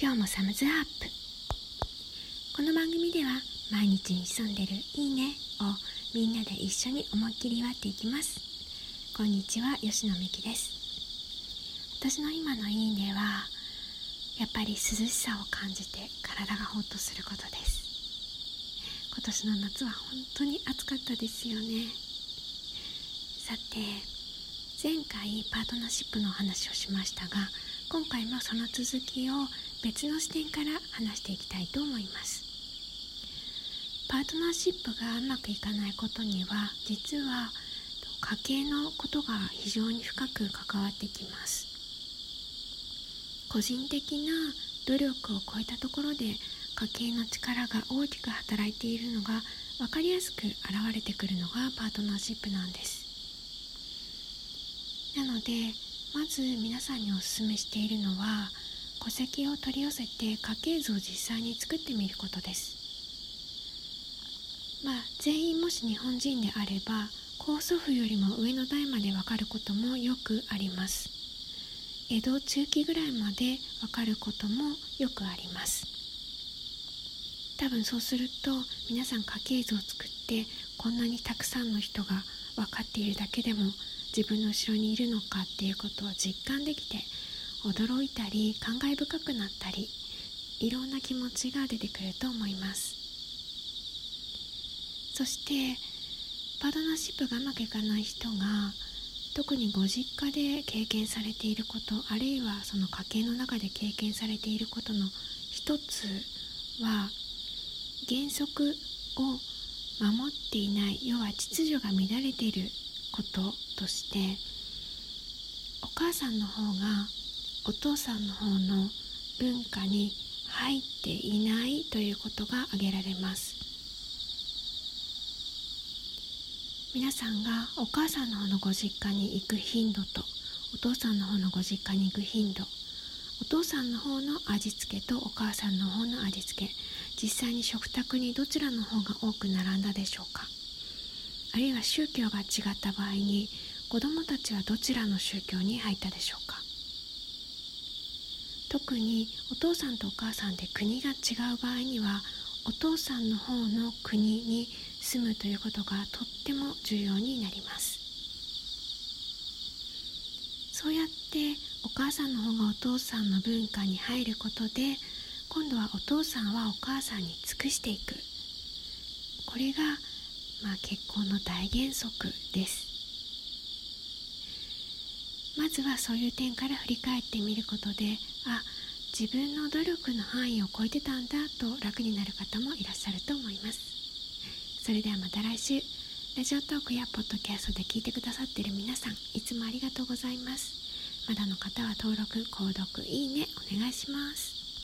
今日もサムズアップ。この番組では毎日に潜んでるいいねをみんなで一緒に思いっきり祝っていきます。こんにちは吉野美希です。私の今のいいねはやっぱり涼しさを感じて体がホッとすることです。今年の夏は本当に暑かったですよね。さて前回パートナーシップのお話をしましたが今回もその続きを別の視点から話していきたいと思います。パートナーシップがうまくいかないことには実は家計のことが非常に深く関わってきます。個人的な努力を超えたところで家計の力が大きく働いているのが分かりやすく現れてくるのがパートナーシップなんです。なのでまず皆さんにおすすめしているのは戸籍を取り寄せて家系図を実際に作ってみることです。まあ全員もし日本人であれば高祖父よりも上の代までわかることもよくあります。江戸中期ぐらいまでわかることもよくあります。多分そうすると皆さん家系図を作ってこんなにたくさんの人が分かっているだけでも自分の後ろにいるのかっていうことを実感できて驚いたり感慨深くなったりいろんな気持ちが出てくると思います。そしてパートナーシップがうまくいかない人が特にご実家で経験されていることあるいはその家計の中で経験されていることの一つは原則を守っていない要は秩序が乱れていることとしてお母さんの方がお父さんの方の文化に入っていないということが挙げられます。皆さんがお母さんの方のご実家に行く頻度とお父さんの方のご実家に行く頻度お父さんの方の味付けとお母さんの方の味付け実際に食卓にどちらの方が多く並んだでしょうか。あるいは宗教が違った場合に子どもたちはどちらの宗教に入ったでしょうか？特にお父さんとお母さんで国が違う場合にはお父さんの方の国に住むということがとっても重要になります。そうやってお母さんの方がお父さんの文化に入ることで今度はお父さんはお母さんに尽くしていく。これがまあ、結婚の大原則です。まずはそういう点から振り返ってみることであ自分の努力の範囲を超えてたんだと楽になる方もいらっしゃると思います。それではまた来週ラジオトークやポッドキャストで聞いてくださっている皆さんいつもありがとうございます。まだの方は登録購読いいねお願いします。